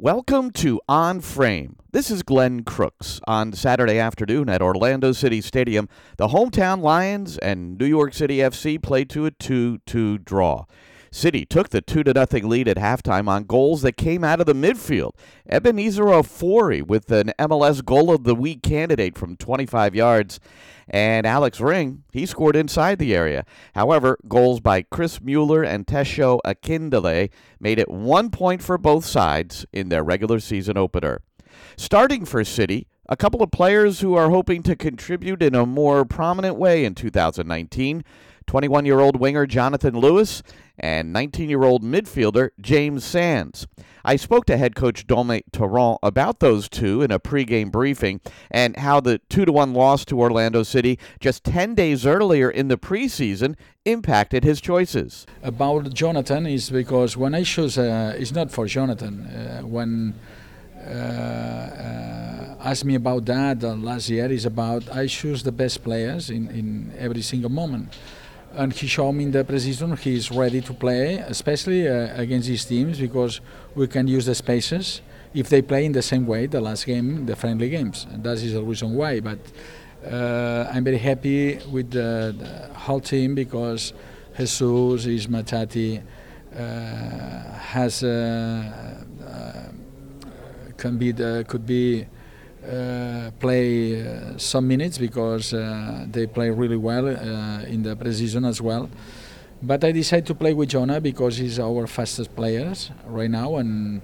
Welcome to On Frame. This is Glenn Crooks. On Saturday afternoon at Orlando City Stadium, the hometown Lions and New York City FC played to a 2 2 draw. City took the 2 0 lead at halftime on goals that came out of the midfield. Ebenezer Ofori with an MLS goal of the week candidate from 25 yards. And Alex Ring, he scored inside the area. However, goals by Chris Mueller and Tesho Akindele made it one point for both sides in their regular season opener. Starting for City, a couple of players who are hoping to contribute in a more prominent way in 2019. 21 year old winger Jonathan Lewis and 19 year old midfielder James Sands. I spoke to head coach Dome Torrent about those two in a pregame briefing and how the 2 1 loss to Orlando City just 10 days earlier in the preseason impacted his choices. About Jonathan is because when I choose, uh, it's not for Jonathan. Uh, when uh, uh, asked me about that uh, last year, is about I choose the best players in, in every single moment and he showed me in the preseason he's ready to play, especially uh, against these teams because we can use the spaces if they play in the same way the last game, the friendly games. And that is the reason why. But uh, I'm very happy with the, the, whole team because Jesus, Ismatati, uh, has uh, uh, can be the, could be uh, play uh, some minutes because uh, they play really well in the preseason as well. But I decided to play with Jonah because he's our fastest players right now, and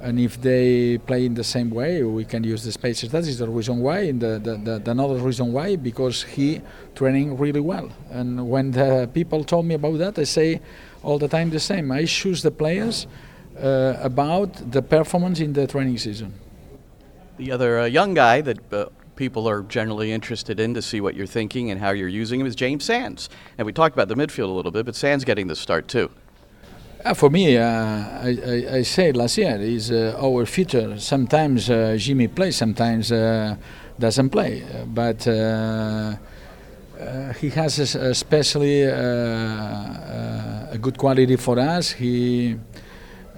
and if they play in the same way, we can use the spaces. That is the reason why. And the, the, the, the another reason why because he training really well. And when the people told me about that, I say all the time the same. I choose the players uh, about the performance in the training season the other uh, young guy that uh, people are generally interested in to see what you're thinking and how you're using him is James Sands. And we talked about the midfield a little bit, but Sands getting the start too. Uh, for me, uh, I, I, I, said last year, is uh, our future. Sometimes uh, Jimmy plays, sometimes doesn't play. but he has especially a good quality for us. He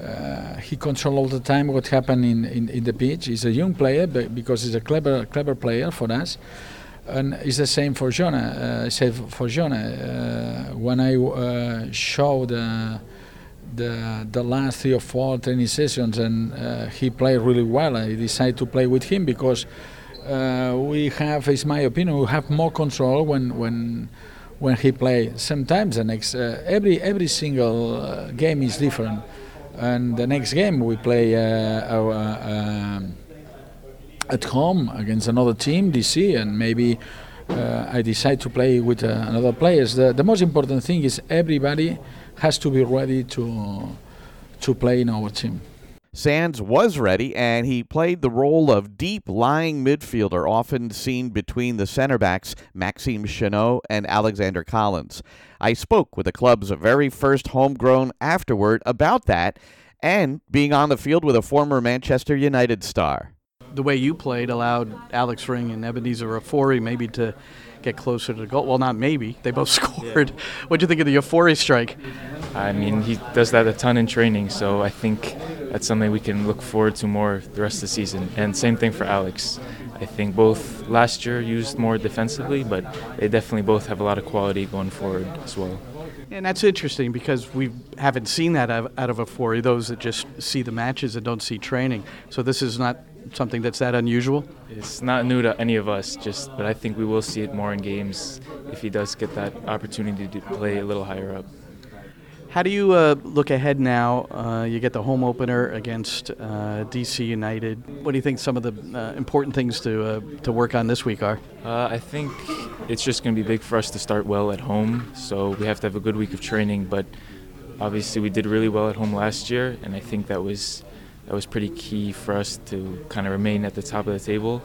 uh, he controls all the time what happened in, in, in, the pitch. He's a young player because he's a clever clever player for us, and it's the same for Jonah. Uh, said for Jonah uh, when I uh, showed the the last three or four training sessions and uh, he played really well. I decided to play with him because uh, we have, is my opinion, we have more control when when when he plays. Sometimes the next every every single game is different and the next game we play uh, our, uh, at home against another team, DC, and maybe uh, I decide to play with uh, another players. The, the most important thing is everybody has to be ready to to play in our team. Sands was ready, and he played the role of deep lying midfielder, often seen between the center backs Maxime Chanot and Alexander Callens. I spoke with the club's very first homegrown afterward about that and being on the field with a former Manchester United star. The way you played allowed Alex Ring and Ebenezer Ofori maybe to get closer to the goal. Well, not maybe. They both scored. Yeah. What do you think of the Ofori strike? I mean, he does that a ton in training, so I think that's something we can look forward to more the rest of the season. And same thing for Alex. I think both last year used more defensively, but they definitely both have a lot of quality going forward as well. And that's interesting because we haven't seen that out of Ofori, those that just see the matches and don't see training. So this is not something that's that unusual? It's not new to any of us, just but I think we will see it more in games if he does get that opportunity to play a little higher up. How do you uh, look ahead now? Uh, you get the home opener against uh, DC United. What do you think some of the uh, important things to uh, to work on this week are? Uh, I think it's just going to be big for us to start well at home. So we have to have a good week of training. But obviously, we did really well at home last year, and I think that was that was pretty key for us to kind of remain at the top of the table.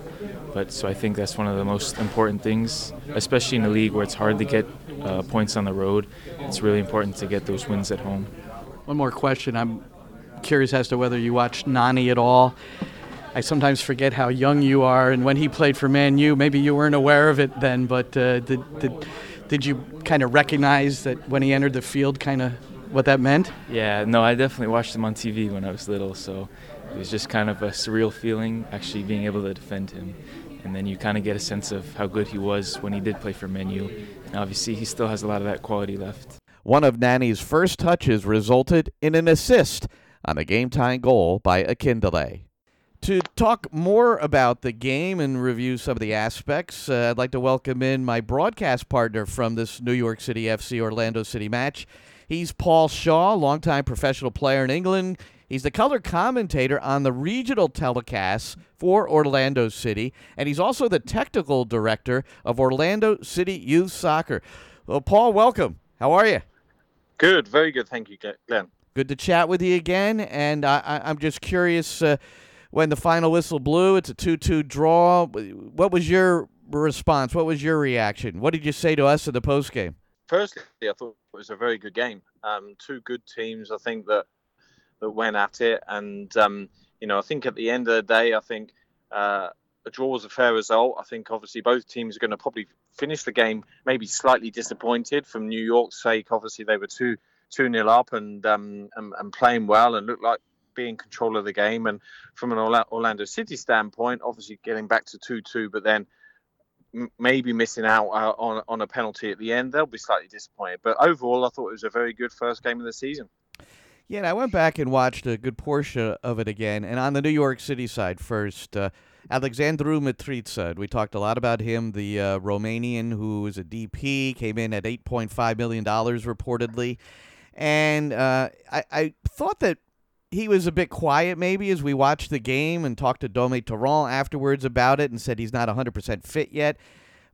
But so I think that's one of the most important things, especially in a league where it's hard to get uh, points on the road. It's really important to get those wins at home. One more question. I'm curious as to whether you watched Nani at all. I sometimes forget how young you are, and when he played for Man U, maybe you weren't aware of it then. But uh, did, did did you kind of recognize that when he entered the field, kind of what that meant? Yeah, no, I definitely watched him on TV when I was little, so it was just kind of a surreal feeling actually being able to defend him. And then you kind of get a sense of how good he was when he did play for Man U. And obviously, he still has a lot of that quality left. One of Nani's first touches resulted in an assist on a game tying goal by Akindele. To talk more about the game and review some of the aspects, uh, I'd like to welcome in my broadcast partner from this New York City FC Orlando City match. He's Paul Shaw, longtime professional player in England. He's the color commentator on the regional telecasts for Orlando City, and he's also the technical director of Orlando City Youth Soccer. Well, Paul, welcome. How are you? Good, very good. Thank you, Glenn. Good to chat with you again. And I, am just curious uh, when the final whistle blew, it's a 2 2 draw. What was your response? What was your reaction? What did you say to us in the post game? Firstly, I thought it was a very good game. Um, two good teams, I think, that that went at it. And, um, you know, I think at the end of the day, I think uh, a draw was a fair result. I think obviously both teams are going to probably finish the game maybe slightly disappointed from New York's sake. Obviously, they were 2 2 nil up and, um, and, and playing well and looked like being control of the game. And from an Orlando City standpoint, obviously getting back to 2 2, but then maybe missing out uh, on, on a penalty at the end, they'll be slightly disappointed. But overall, I thought it was a very good first game of the season. Yeah, and I went back and watched a good portion of it again. And on the New York City side first, uh, Alexandru Mitrița. We talked a lot about him, the uh, Romanian who is a DP, came in at $8.5 million reportedly. And uh, I, I thought that he was a bit quiet maybe as we watched the game and talked to Dome Torrent afterwards about it and said he's not 100% fit yet.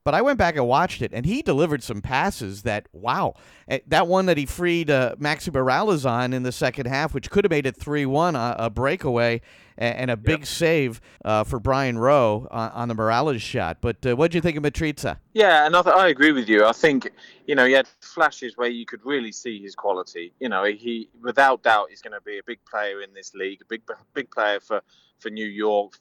But I went back and watched it, and he delivered some passes that, wow. Eh, that one that he freed uh, Maxi Moralez on in the second half, which could have made it 3 1, a, a, breakaway and, a big yep. save uh, for Brian Rowe on, on, the Moralez shot. But uh, what do you think of Mitrița? Yeah, and I, th- I agree with you. I think, you know, he had flashes where you could really see his quality. You know, he, without doubt, he's going to be a big player in this league, a big, big player for, for New York,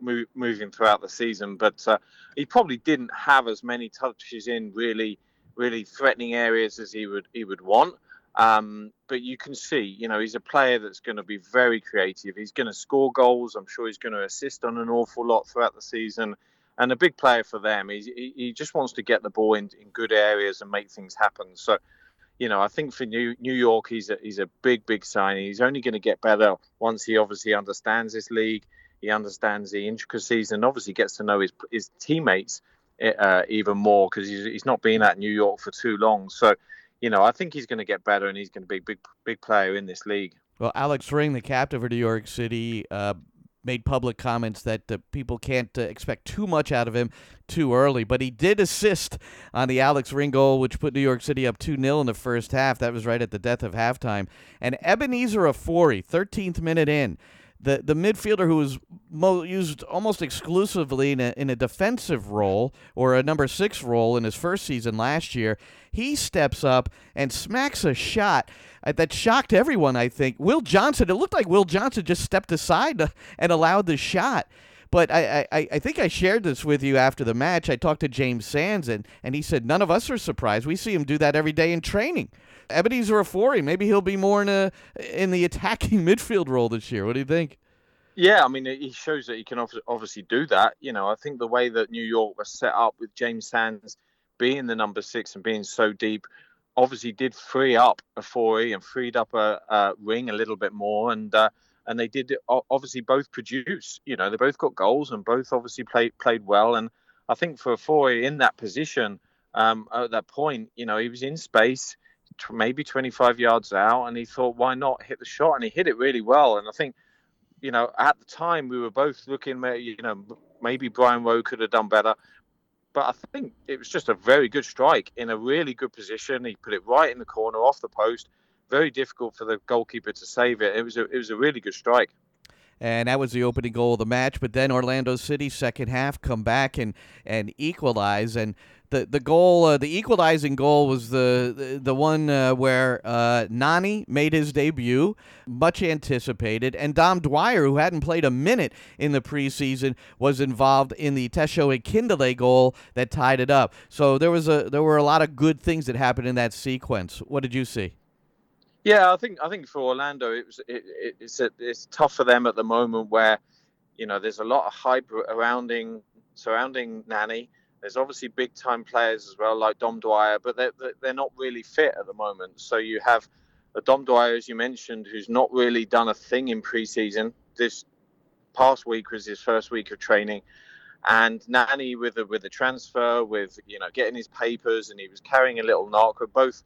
moving throughout the season. But uh, he probably didn't have as many touches in really, really threatening areas as he would he would want. Um, but you can see, you know, he's a player that's going to be very creative. He's going to score goals. I'm sure he's going to assist on an awful lot throughout the season. And a big player for them. He, he just wants to get the ball in, in good areas and make things happen. So, you know, I think for New New York, he's a he's a big big signing. He's only going to get better once he obviously understands this league he understands the intricacies and obviously gets to know his his teammates eh, uh, even more because he's, he's not been at New York for too long. So, you know, I think he's going to get better and he's going to be a big big player in this league. Well, Alex Ring, the captain of New York City, uh, made public comments that uh, people can't uh, expect too much out of him too early. But he did assist on the Alex Ring goal, which put New York City up 2 0 in the first half. That was right at the death of halftime. And Ebenezer Ofori, 13th minute in, the the midfielder who was mo- used almost exclusively in a, in a defensive role or a number six role in his first season last year, he steps up and smacks a shot uh, that shocked everyone. I think Will Johnson. It looked like Will Johnson just stepped aside and allowed the shot. But I, I, I think I shared this with you after the match. I talked to James Sands, and, and he said none of us are surprised. We see him do that every day in training. Ebenezer Ofori, maybe he'll be more in a in the attacking midfield role this year. What do you think? Yeah, I mean, he shows that he can obviously do that. You know, I think the way that New York was set up with James Sands being the number six and being so deep, obviously did free up Ofori and freed up a, a ring a little bit more, and uh, and they did obviously both produce. You know, they both got goals and both obviously played played well. And I think for Ofori in that position um, at that point, you know, he was in space maybe 25 yards out, and he thought, why not hit the shot? And he hit it really well. And I think, you know, at the time we were both looking, you know, maybe Brian Rowe could have done better. But I think it was just a very good strike in a really good position. He put it right in the corner off the post. Very difficult for the goalkeeper to save it. It was a, it was a really good strike and that was the opening goal of the match. But then Orlando City second half come back and and equalize, and the the goal, uh, the equalizing goal was the the, the one uh, where uh, Nani made his debut, much anticipated, and Dom Dwyer, who hadn't played a minute in the preseason, was involved in the Tesho Akindele goal that tied it up. So there was a there were a lot of good things that happened in that sequence. What did you see? Yeah, I think I think for Orlando, it was it, it, it's a, it's tough for them at the moment where, you know, there's a lot of hype surrounding surrounding Nani. There's obviously big time players as well, like Dom Dwyer, but they're they're not really fit at the moment. So you have a Dom Dwyer, as you mentioned, who's not really done a thing in preseason. This past week was his first week of training, and Nani with the with the transfer, with you know getting his papers, and he was carrying a little knock, were both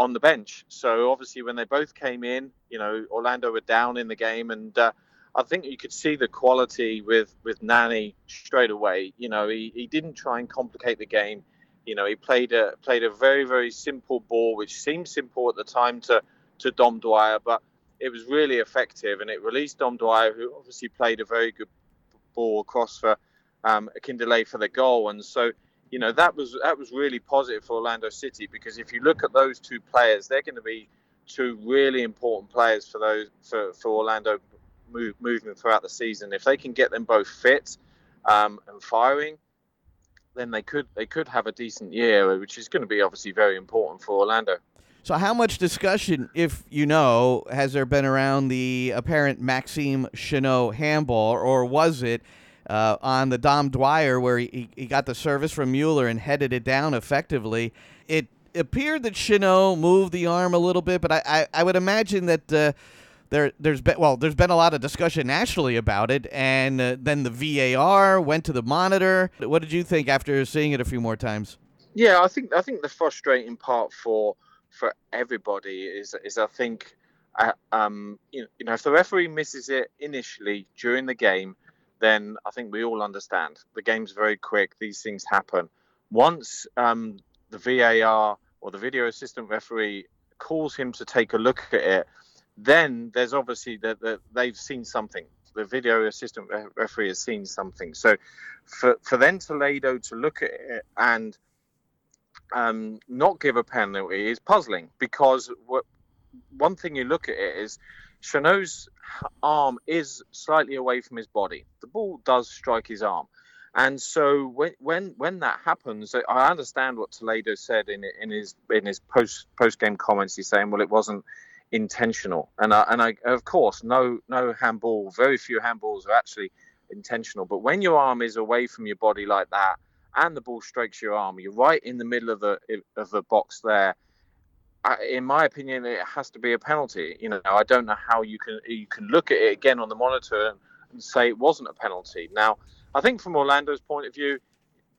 on the bench. So obviously, when they both came in, you know, Orlando were down in the game, and uh, I think you could see the quality with with Nani straight away. You know, he, he didn't try and complicate the game. You know, he played a played a very very simple ball, which seemed simple at the time to to Dom Dwyer, but it was really effective, and it released Dom Dwyer, who obviously played a very good ball across for um, Akindele for the goal, and so you know that was that was really positive for Orlando City because if you look at those two players, they're going to be two really important players for those for, for Orlando move, moving throughout the season. If they can get them both fit um, and firing, then they could they could have a decent year, which is going to be obviously very important for Orlando. So, how much discussion, if you know, has there been around the apparent Maxime Chanot handball, or was it uh, on the Dom Dwyer, where he, he got the service from Mueller and headed it down effectively. It appeared that Chanot moved the arm a little bit, but I, I, I would imagine that uh, there there's been well there's been a lot of discussion nationally about it, and uh, then the VAR went to the monitor. What did you think after seeing it a few more times? Yeah, I think I think the frustrating part for for everybody is is I think. Uh, um, you know, you know, if the referee misses it initially during the game, then I think we all understand. The game's very quick, these things happen. Once um, the VAR or the video assistant referee calls him to take a look at it, then there's obviously that the, they've seen something. The video assistant referee has seen something. So for, for then Toledo to look at it and um, not give a penalty is puzzling because what, one thing you look at it is Chanot's arm is slightly away from his body. The ball does strike his arm. And so when when when that happens, I understand what Toledo said in in his in his post post game comments. He's saying, well, it wasn't intentional, and I, and I of course no no handball, very few handballs are actually intentional. But when your arm is away from your body like that, and the ball strikes your arm, you're right in the middle of the of the box there in my opinion, it has to be a penalty. You know, I don't know how you can you can look at it again on the monitor and, say it wasn't a penalty. Now, I think from Orlando's point of view,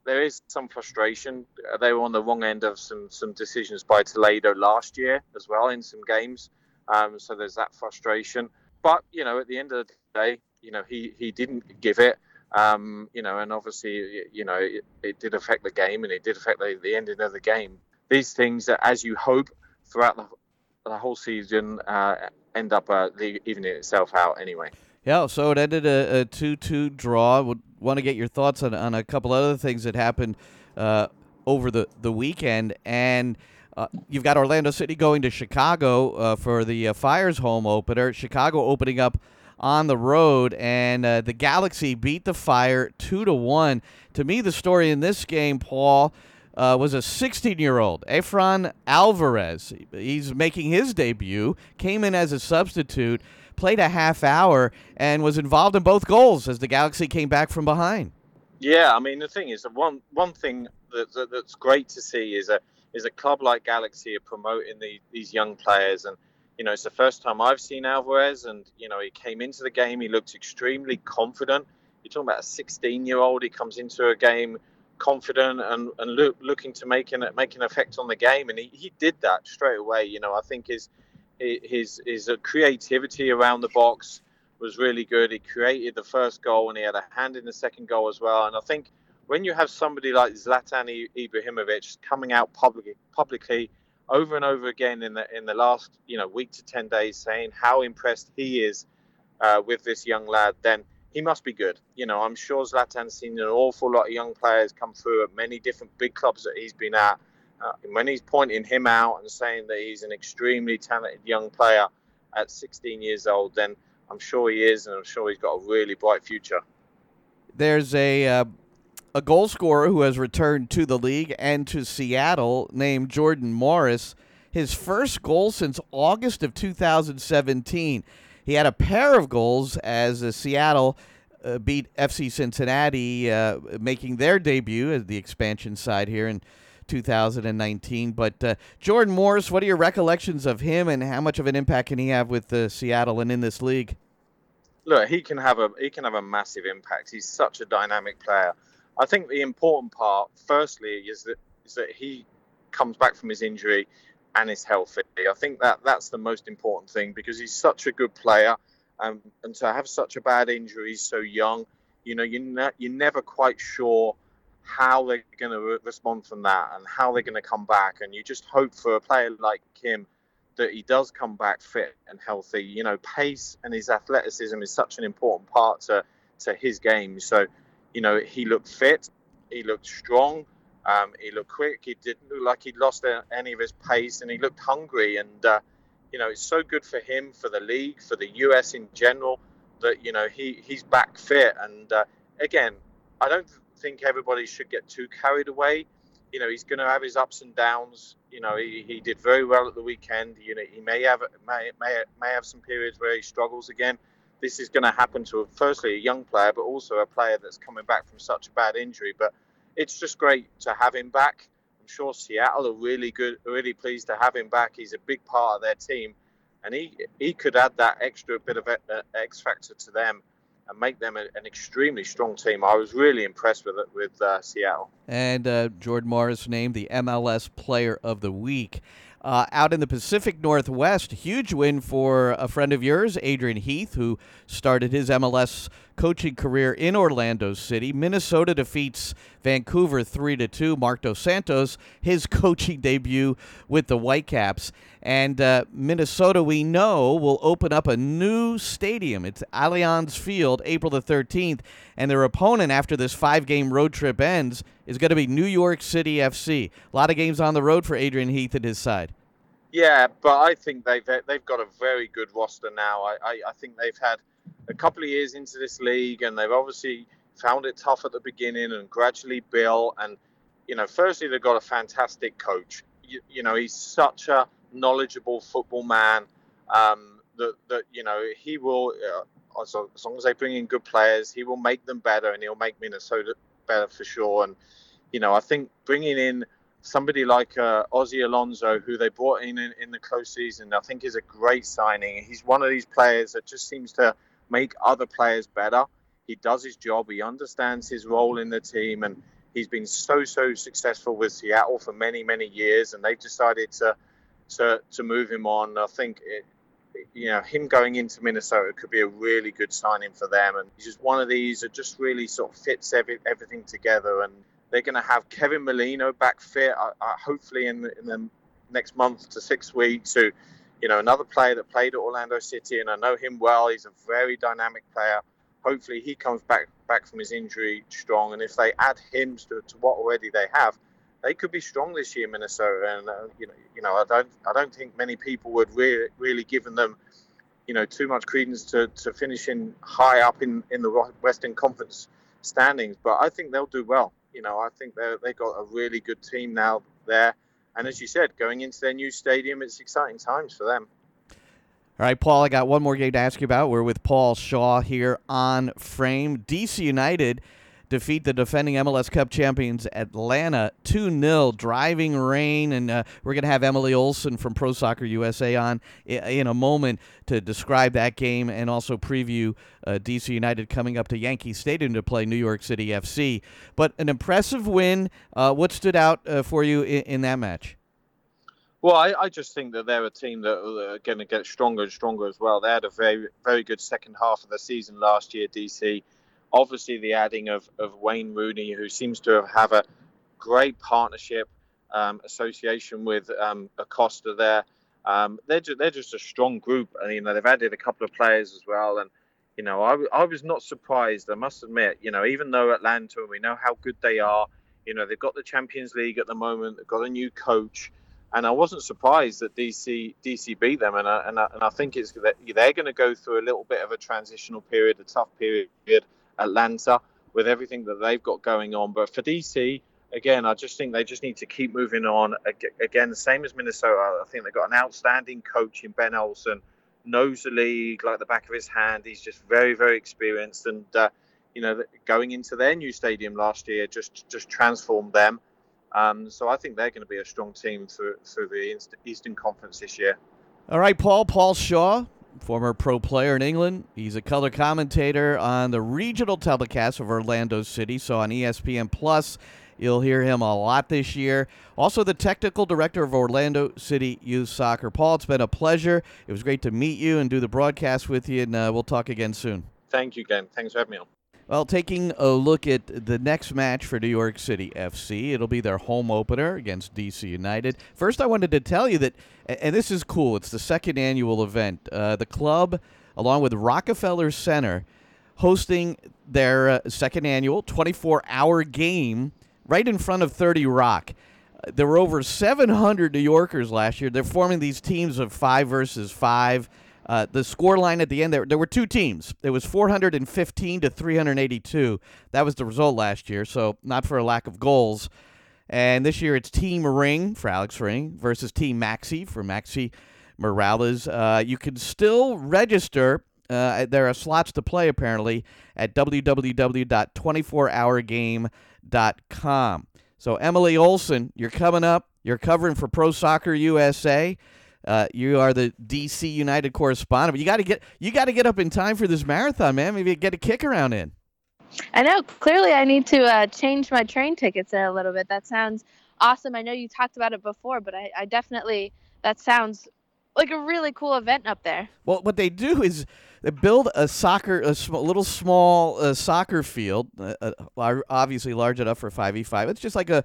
there is some frustration. Uh, they were on the wrong end of some some decisions by Toledo last year as well in some games. Um, so there's that frustration. But you know, at the end of the day, you know, he he didn't give it. Um, you know, and obviously, you know, it, it, did affect the game, and it did affect the, the ending of the game. These things, that, as you hope, throughout the, the whole season uh, end up uh, evening itself out anyway. Yeah, so it ended a, a 2 2 draw. Would want to get your thoughts on, on a couple other things that happened uh, over the, the weekend. And uh, you've got Orlando City going to Chicago uh, for the uh, Fires home opener. Chicago opening up on the road, and uh, the Galaxy beat the Fire 2 to 1. To me, the story in this game, Paul, uh, was a 16 year old, Efrain Alvarez. He's making his debut, came in as a substitute, played a half hour, and was involved in both goals as the Galaxy came back from behind. Yeah, I mean, the thing is, one, one thing that, that, that's great to see is a, is a club like Galaxy are promoting the, these young players. And, you know, it's the first time I've seen Alvarez, and, you know, he came into the game, he looked extremely confident. You're talking about a 16 year old, he comes into a game confident and, and look, looking to make an make an effect on the game, and he, he did that straight away. You know, I think his his his creativity around the box was really good. He created the first goal, and he had a hand in the second goal as well. And I think when you have somebody like Zlatan Ibrahimovic coming out publicly publicly over and over again in the in the last you know week to ten days, saying how impressed he is uh, with this young lad, then he must be good. You know, I'm sure Zlatan's seen an awful lot of young players come through at many different big clubs that he's been at. Uh, when he's pointing him out and saying that he's an extremely talented young player at 16 years old, then I'm sure he is, and I'm sure he's got a really bright future. There's a uh, a goal scorer who has returned to the league and to Seattle named Jordan Morris. his first goal since August of 2017. He had a pair of goals as uh, Seattle uh, beat FC Cincinnati, uh, making their debut as the expansion side here in 2019. But uh, Jordan Morris, what are your recollections of him, and how much of an impact can he have with uh, Seattle and in this league? Look, he can have a he can have a massive impact. He's such a dynamic player. I think the important part, firstly, is that is that he comes back from his injury and is healthy. I think that that's the most important thing because he's such a good player, um, and to have such a bad injury so young, you know, you're, ne- you're never quite sure how they're going to re- respond from that and how they're going to come back. And you just hope for a player like Kim that he does come back fit and healthy. You know, pace and his athleticism is such an important part to to his game. So, you know, he looked fit, he looked strong. Um, he looked quick. He didn't look like he'd lost any of his pace, and he looked hungry. And uh, you know, it's so good for him, for the league, for the US in general, that you know he he's back fit. And uh, again, I don't think everybody should get too carried away. You know, he's going to have his ups and downs. You know, he, he did very well at the weekend. You know, he may have may, may may have some periods where he struggles again. This is going to happen to firstly a young player, but also a player that's coming back from such a bad injury. But it's just great to have him back. I'm sure Seattle are really good, really pleased to have him back. He's a big part of their team, and he he could add that extra bit of X factor to them and make them a, an extremely strong team. I was really impressed with it with uh, Seattle. And uh, Jordan Morris named the MLS Player of the Week. Uh, out in the Pacific Northwest, huge win for a friend of yours, Adrian Heath, who started his MLS coaching career in Orlando City. Minnesota defeats Vancouver 3 to 2. Marc Dos Santos, his coaching debut with the Whitecaps. And uh, Minnesota, we know, will open up a new stadium. It's Allianz Field, April the 13th. And their opponent, after this five game road trip ends, is going to be New York City FC. A lot of games on the road for Adrian Heath and his side. Yeah, but I think they've they've got a very good roster now. I, I, I think they've had a couple of years into this league, and they've obviously found it tough at the beginning and gradually built. And you know, firstly, they've got a fantastic coach. You, you know, he's such a knowledgeable football man um, that that you know he will. Uh, as, as long as they bring in good players, he will make them better, and he'll make Minnesota better for sure. And you know, I think bringing in somebody like uh, Ozzie Alonso, who they brought in, in in the close season, I think is a great signing. He's one of these players that just seems to make other players better. He does his job. He understands his role in the team, and he's been so so successful with Seattle for many many years. And they've decided to to to move him on. I think it, you know him going into Minnesota could be a really good signing for them. And he's just one of these that just really sort of fits every, everything together. And they're going to have Kevin Molino back fit, uh, uh, hopefully in the, in the next month to six weeks. Who you know, another player that played at Orlando City, and I know him well. He's a very dynamic player. Hopefully, he comes back back from his injury strong, and if they add him to, to what already they have, they could be strong this year, Minnesota. And uh, you know, you know, I don't I don't think many people would really really given them, you know, too much credence to, to finishing high up in in the Western Conference standings. But I think they'll do well. You know, I think they they got a really good team now there. And as you said, going into their new stadium, it's exciting times for them. All right, Paul, I got one more game to ask you about. We're with Paul Shaw here on Frame. DC United defeat the defending MLS Cup champions Atlanta 2 0, driving rain. And uh, we're going to have Emily Olson from Pro Soccer USA on in a moment to describe that game and also preview uh, DC United coming up to Yankee Stadium to play New York City FC. But an impressive win. Uh, what stood out uh, for you in, in that match? Well, I, I, just think that they're a team that are going to get stronger and stronger as well. They had a very, very good second half of the season last year, DC obviously the adding of, of Wayne Rooney, who seems to have, a great partnership um, association with um, Acosta there. Um, they're, just, they're just a strong group, and you know they've added a couple of players as well. And you know I, I was not surprised. I must admit, you know even though Atlanta, we know how good they are. You know they've got the Champions League at the moment. They've got a new coach, and I wasn't surprised that DC DC beat them. And I, and I, and I think it's they're going to go through a little bit of a transitional period, a tough period Atlanta with everything that they've got going on. But for DC, again, I just think they just need to keep moving on. Again, the same as Minnesota. I think they've got an outstanding coach in Ben Olsen, knows the league like the back of his hand. He's just very, very experienced, and uh, you know, going into their new stadium last year just just transformed them. Um, so I think they're going to be a strong team for for the Eastern Conference this year. All right, Paul. Paul Shaw, former pro player in England. He's a color commentator on the regional telecast of Orlando City, so on ESPN Plus. You'll hear him a lot this year. Also, the technical director of Orlando City Youth Soccer. Paul, it's been a pleasure. It was great to meet you and do the broadcast with you, and uh, we'll talk again soon. Thank you, Glenn. Thanks for having me on. Well, taking a look at the next match for New York City FC, it'll be their home opener against DC United. First, I wanted to tell you that, and this is cool, it's the second annual event. Uh, the club, along with Rockefeller Center, hosting their uh, second annual 24 hour game right in front of 30 Rock. There were over 700 New Yorkers last year. They're forming these teams of five versus five. Uh, the score line at the end there, there were two teams. It was 415 to 382. That was the result last year, so not for a lack of goals. And this year it's Team Ring for Alex Ring versus Team Maxi for Maxi Moralez. Uh, you can still register. Uh, there are slots to play apparently at www.24hourgame.com. So Emily Olson, you're coming up. You're covering for Pro Soccer USA. Uh, you are the DC United correspondent. You got to get you got to get up in time for this marathon, man. Maybe get a kick around in. I know. Clearly, I need to uh, change my train tickets a little bit. That sounds awesome. I know you talked about it before, but I, I definitely that sounds like a really cool event up there. Well, what they do is they build a soccer, a sm- little small uh, soccer field, uh, uh, obviously large enough for five v five. It's just like a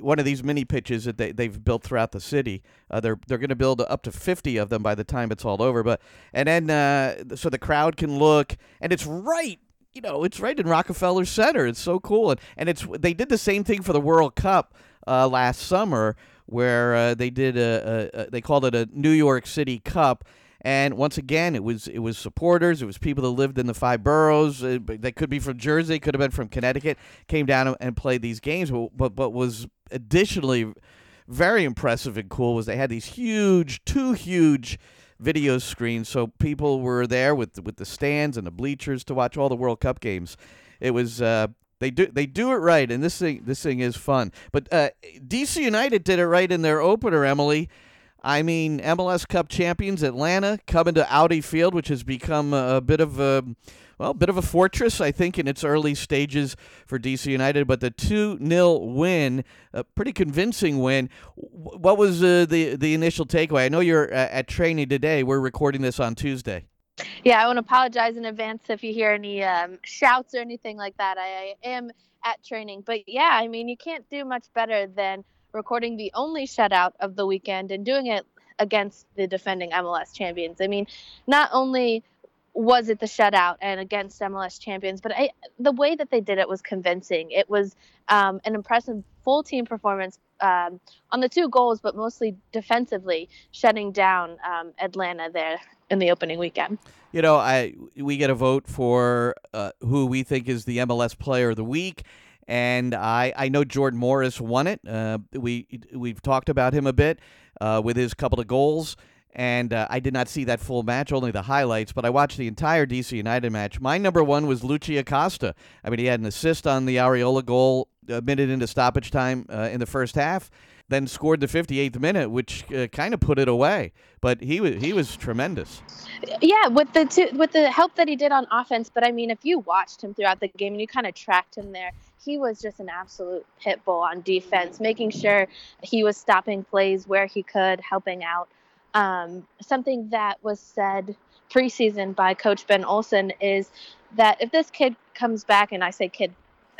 one of these mini pitches that they they've built throughout the city. Uh, they're they're going to build up to fifty of them by the time it's all over. But and then uh, so the crowd can look, and it's right you know, it's right in Rockefeller Center. It's so cool, and and it's they did the same thing for the World Cup uh, last summer, where uh, they did a, a, a, they called it a New York City Cup. And once again, it was it was supporters, it was people that lived in the five boroughs. Uh, they could be from Jersey, could have been from Connecticut, came down and played these games. But but, but was additionally very impressive and cool was they had these huge, two huge video screens, so people were there with with the stands and the bleachers to watch all the World Cup games. It was uh, they do they do it right, and this thing this thing is fun. But uh, DC United did it right in their opener, Emily. I mean, MLS Cup champions Atlanta coming to Audi Field, which has become a, a bit of a well, a bit of a fortress, I think, in its early stages for DC United. But the two 0 win, a pretty convincing win. What was uh, the the initial takeaway? I know you're uh, at training today. We're recording this on Tuesday. Yeah, I want to apologize in advance if you hear any um, shouts or anything like that. I, I am at training, but yeah, I mean, you can't do much better than recording the only shutout of the weekend and doing it against the defending MLS champions. I mean, not only was it the shutout and against MLS champions, but I, the way that they did it was convincing. It was um, an impressive full team performance um, on the two goals, but mostly defensively, shutting down um, Atlanta there in the opening weekend. You know, I we get a vote for uh, who we think is the MLS Player of the Week, and I I know Jordan Morris won it. Uh, we we've talked about him a bit uh, with his couple of goals. And uh, I did not see that full match, only the highlights, but I watched the entire DC United match. My number one was Lucho Acosta. I mean, he had an assist on the Arriola goal a minute into stoppage time uh, in the first half, then scored the 58th minute, which uh, kind of put it away. But he was he was tremendous. Yeah, with the with the help that he did on offense. But I mean, if you watched him throughout the game and you kind of tracked him there, he was just an absolute pit bull on defense, making sure he was stopping plays where he could, helping out. Um, something that was said preseason by Coach Ben Olsen is that if this kid comes back, and I say kid,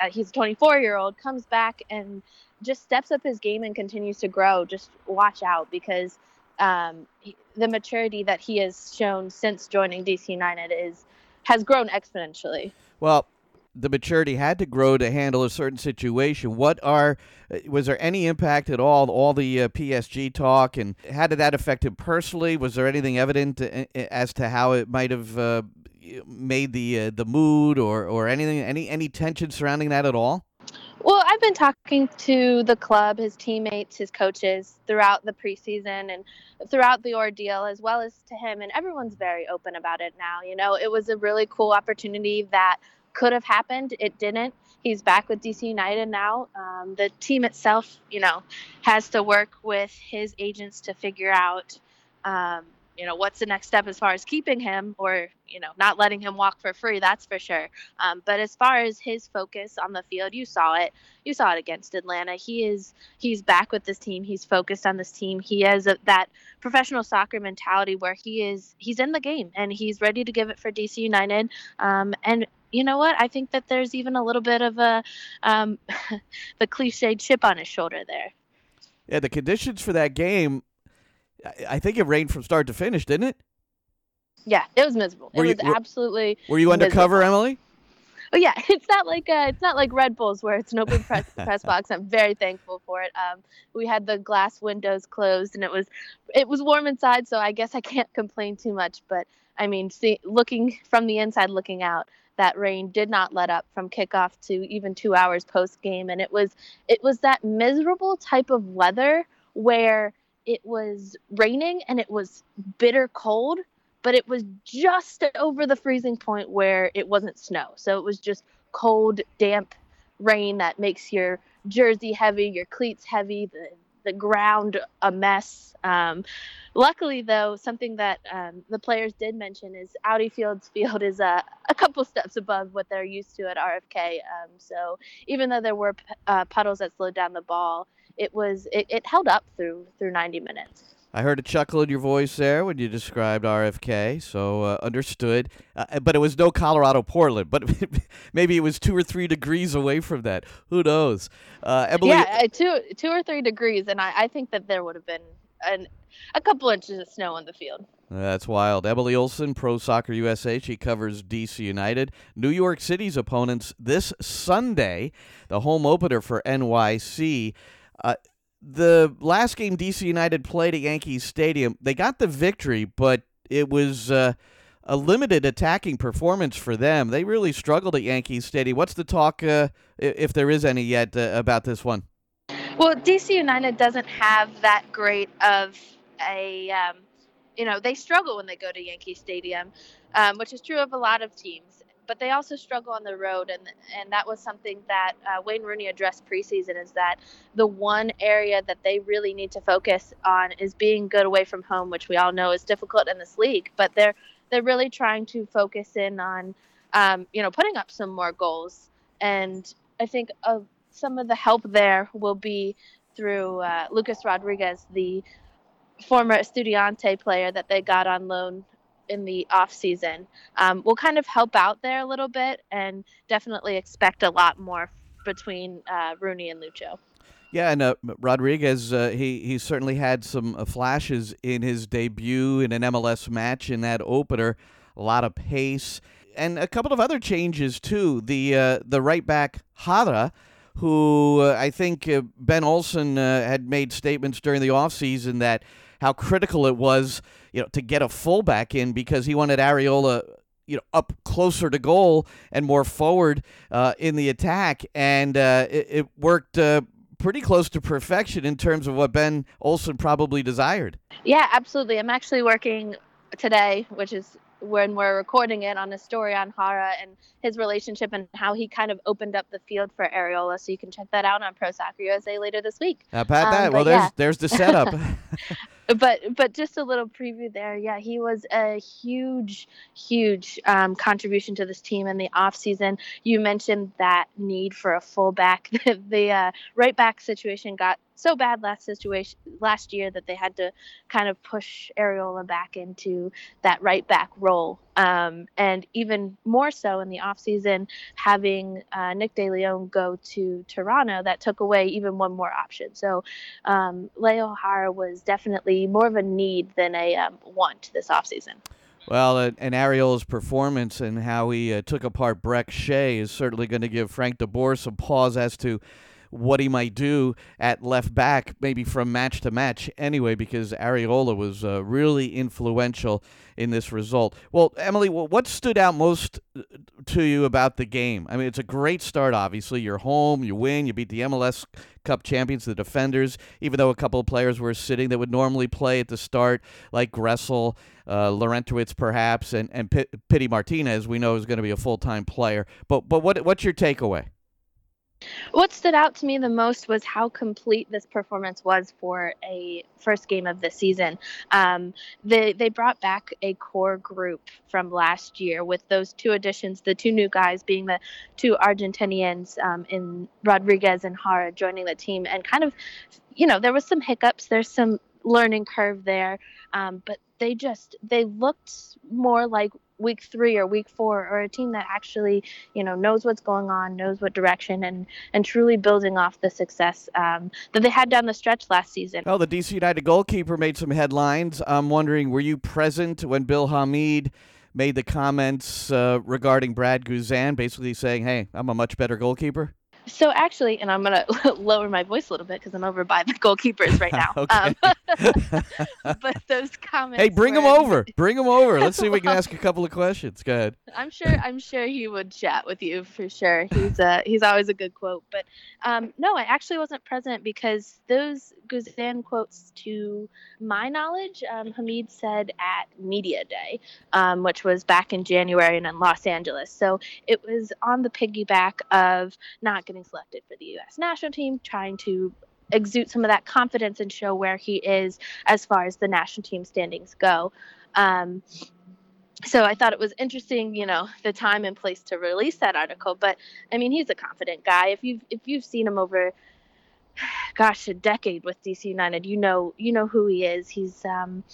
uh, he's a 24 year old, comes back and just steps up his game and continues to grow, just watch out because um, he, the maturity that he has shown since joining DC United is has grown exponentially. Well, the maturity had to grow to handle a certain situation. What are uh, was there any impact at all? All the uh, PSG talk, and how did that affect him personally? Was there anything evident uh, as to how it might have uh, made the uh, the mood or or anything any any tension surrounding that at all? Well, I've been talking to the club, his teammates, his coaches throughout the preseason and throughout the ordeal, as well as to him, and everyone's very open about it now. You know, it was a really cool opportunity that could have happened. It didn't. He's back with DC United now. Um, the team itself, you know, has to work with his agents to figure out um, you know what's the next step as far as keeping him or you know not letting him walk for free that's for sure um, but as far as his focus on the field you saw it you saw it against atlanta he is he's back with this team he's focused on this team he has a, that professional soccer mentality where he is he's in the game and he's ready to give it for dc united um, and you know what i think that there's even a little bit of a um, the cliched chip on his shoulder there yeah the conditions for that game I think it rained from start to finish, didn't it? Yeah, it was miserable. Were it you- was were- absolutely. Were you undercover, miserable. Emily? Oh yeah, it's not like uh, it's not like Red Bulls where it's an open press press box. I'm very thankful for it. Um, we had the glass windows closed, and it was it was warm inside, so I guess I can't complain too much. But I mean, see, looking from the inside, looking out, that rain did not let up from kickoff to even two hours post game, and it was it was that miserable type of weather where it was raining and it was bitter cold but it was just over the freezing point where it wasn't snow. So it was just cold, damp rain that makes your jersey heavy, your cleats heavy, the the ground a mess. Um, luckily, though, something that um, the players did mention is Audi Field's field is a, a couple steps above what they're used to at RFK. Um, so even though there were uh, puddles that slowed down the ball, it was it, it held up through through 90 minutes. I heard a chuckle in your voice there when you described RFK, so uh, understood. Uh, but it was no Colorado Portland, but maybe it was two or three degrees away from that. Who knows? Uh, Emily, Yeah, uh, two two or three degrees, and I, I think that there would have been an, a couple inches of snow on the field. That's wild. Emily Olson, Pro Soccer USA. She covers DC United. New York City's opponents this Sunday, the home opener for NYC. Uh, the last game DC United played at Yankee Stadium, they got the victory, but it was uh, a limited attacking performance for them. They really struggled at Yankee Stadium. What's the talk, uh, if there is any yet, uh, about this one? Well, DC United doesn't have that great of a, um, you know, they struggle when they go to Yankee Stadium, um, which is true of a lot of teams. But they also struggle on the road, and and that was something that uh, Wayne Rooney addressed preseason. Is that the one area that they really need to focus on is being good away from home, which we all know is difficult in this league. But they're they're really trying to focus in on, um, you know, putting up some more goals. And I think uh, some of the help there will be through uh, Lucas Rodriguez, the former Estudiante player that they got on loan in the off season. Um, will kind of help out there a little bit, and definitely expect a lot more between uh, Rooney and Lucho. Yeah, and uh, Rodriguez, uh, he he certainly had some uh, flashes in his debut in an MLS match in that opener. A lot of pace and a couple of other changes too. The uh, the right back Jara, who uh, I think Ben Olsen had made statements during the offseason that how critical it was, you know, to get a fullback in because he wanted Arriola you know up closer to goal and more forward uh, in the attack, and uh, it, it worked uh, pretty close to perfection in terms of what Ben Olsen probably desired. Yeah, absolutely. I'm actually working today, which is when we're recording it on a story on Jara and his relationship and how he kind of opened up the field for Arriola. So you can check that out on Pro Soccer USA later this week. How about Um, that? Well, but there's yeah. there's the setup. but but just a little preview there. Yeah he was a huge huge um, contribution to this team in the off season. You mentioned that need for a fullback. The uh, right back situation got so bad last situation last year that they had to kind of push Arriola back into that right back role um, and even more so in the off season having uh, Nick De Leon go to Toronto that took away even one more option so um, Leo Jara was definitely more of a need than a um, want this offseason. Well, uh, and Ariel's performance and how he uh, took apart Brek Shea is certainly going to give Frank de Boer some pause as to what he might do at left back, maybe from match to match anyway, because Arriola was uh, really influential in this result. Well, Emily, what stood out most uh, to you about the game? I mean, it's a great start, obviously. You're home, you win, you beat the MLS Cup champions, the defenders, even though a couple of players were sitting that would normally play at the start, like Gressel, uh, Larentowicz perhaps, and, and P- Pity Martinez, we know is going to be a full time player. But, but what, what's your takeaway? What stood out to me the most was how complete this performance was for a first game of the season. Um, they they brought back a core group from last year with those two additions, the two new guys being the two Argentinians um, in Rodriguez and Jara joining the team, and kind of, you know, there was some hiccups. There's some learning curve there, um, but they just they looked more like week three or week four or a team that actually you know knows what's going on knows what direction and and truly building off the success um, that they had down the stretch last season. Well the dc united goalkeeper made some headlines. I'm wondering were you present when bill hamid made the comments uh, regarding brad guzan basically saying hey i'm a much better goalkeeper so actually, and I'm gonna lower my voice a little bit because I'm over by the goalkeepers right now. um, but those comments. Hey, bring him over. Bring him over. Let's see if we can ask a couple of questions. Go ahead. I'm sure. I'm sure he would chat with you for sure. He's uh he's always a good quote. But um, no, I actually wasn't present because those Guzan quotes, to my knowledge, um, Hamid said at Media Day, um, which was back in January and in Los Angeles. So it was on the piggyback of not getting selected for the U.S. national team, trying to exude some of that confidence and show where he is as far as the national team standings go. Um, so I thought it was interesting, you know, the time and place to release that article. But I mean, he's a confident guy. If you've if you've seen him over, gosh, a decade with DC United, you know you know who he is. He's um,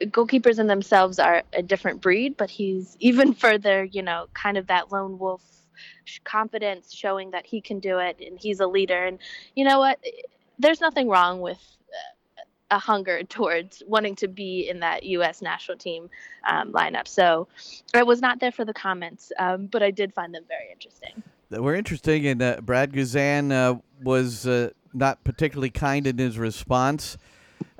goalkeepers in themselves are a different breed, but he's even further, you know, kind of that lone wolf confidence, showing that he can do it and he's a leader. And you know what? There's nothing wrong with uh, a hunger towards wanting to be in that U.S. national team um, lineup. So I was not there for the comments, um, but I did find them very interesting. They were interesting, and uh, Brad Guzan uh, was uh, not particularly kind in his response.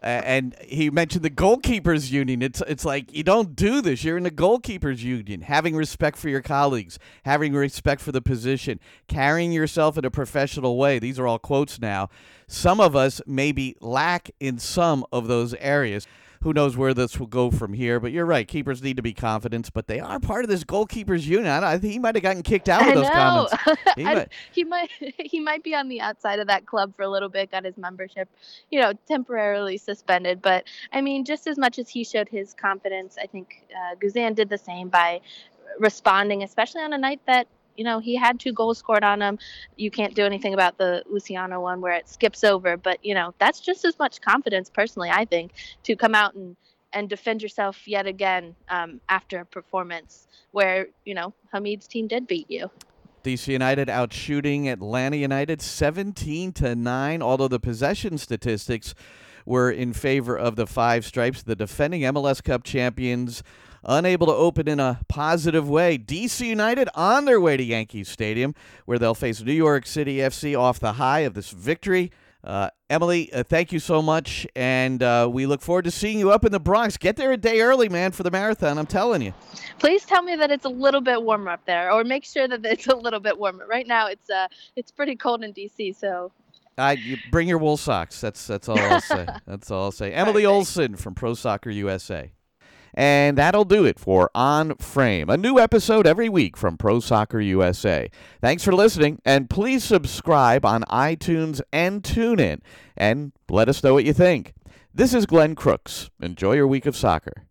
And he mentioned the goalkeepers union. It's it's like you don't do this. You're in the goalkeepers union. Having respect for your colleagues, having respect for the position, carrying yourself in a professional way. These are all quotes now. Some of us maybe lack in some of those areas who knows where this will go from here? But you're right. Keepers need to be confident, but they are part of this goalkeepers union. I, think he might have gotten kicked out of those comments. He might. he might. He might be on the outside of that club for a little bit. Got his membership, you know, temporarily suspended. But I mean, just as much as he showed his confidence, I think uh, Guzan did the same by responding, especially on a night that you know, he had two goals scored on him. You can't do anything about the Luciano one where it skips over, but you know, that's just as much confidence personally, I think, to come out and and defend yourself yet again um, after a performance where you know Hamid's team did beat you. DC United out shooting Atlanta United 17 to 9 although the possession statistics were in favor of the Five Stripes the defending MLS Cup champions unable to open in a positive way. DC United on their way to Yankee Stadium, where they'll face New York City FC off the high of this victory. Uh, Emily, uh, thank you so much, and uh, we look forward to seeing you up in the Bronx. Get there a day early, man, for the marathon. I'm telling you. Please tell me that it's a little bit warmer up there, or make sure that it's a little bit warmer. Right now, it's uh, it's pretty cold in DC, so I you bring your wool socks. That's that's all I'll say. That's all I'll say. Emily Olson from Pro Soccer USA. And that'll do it for On Frame, a new episode every week from Pro Soccer USA. Thanks for listening, and please subscribe on iTunes and TuneIn, and let us know what you think. This is Glenn Crooks. Enjoy your week of soccer.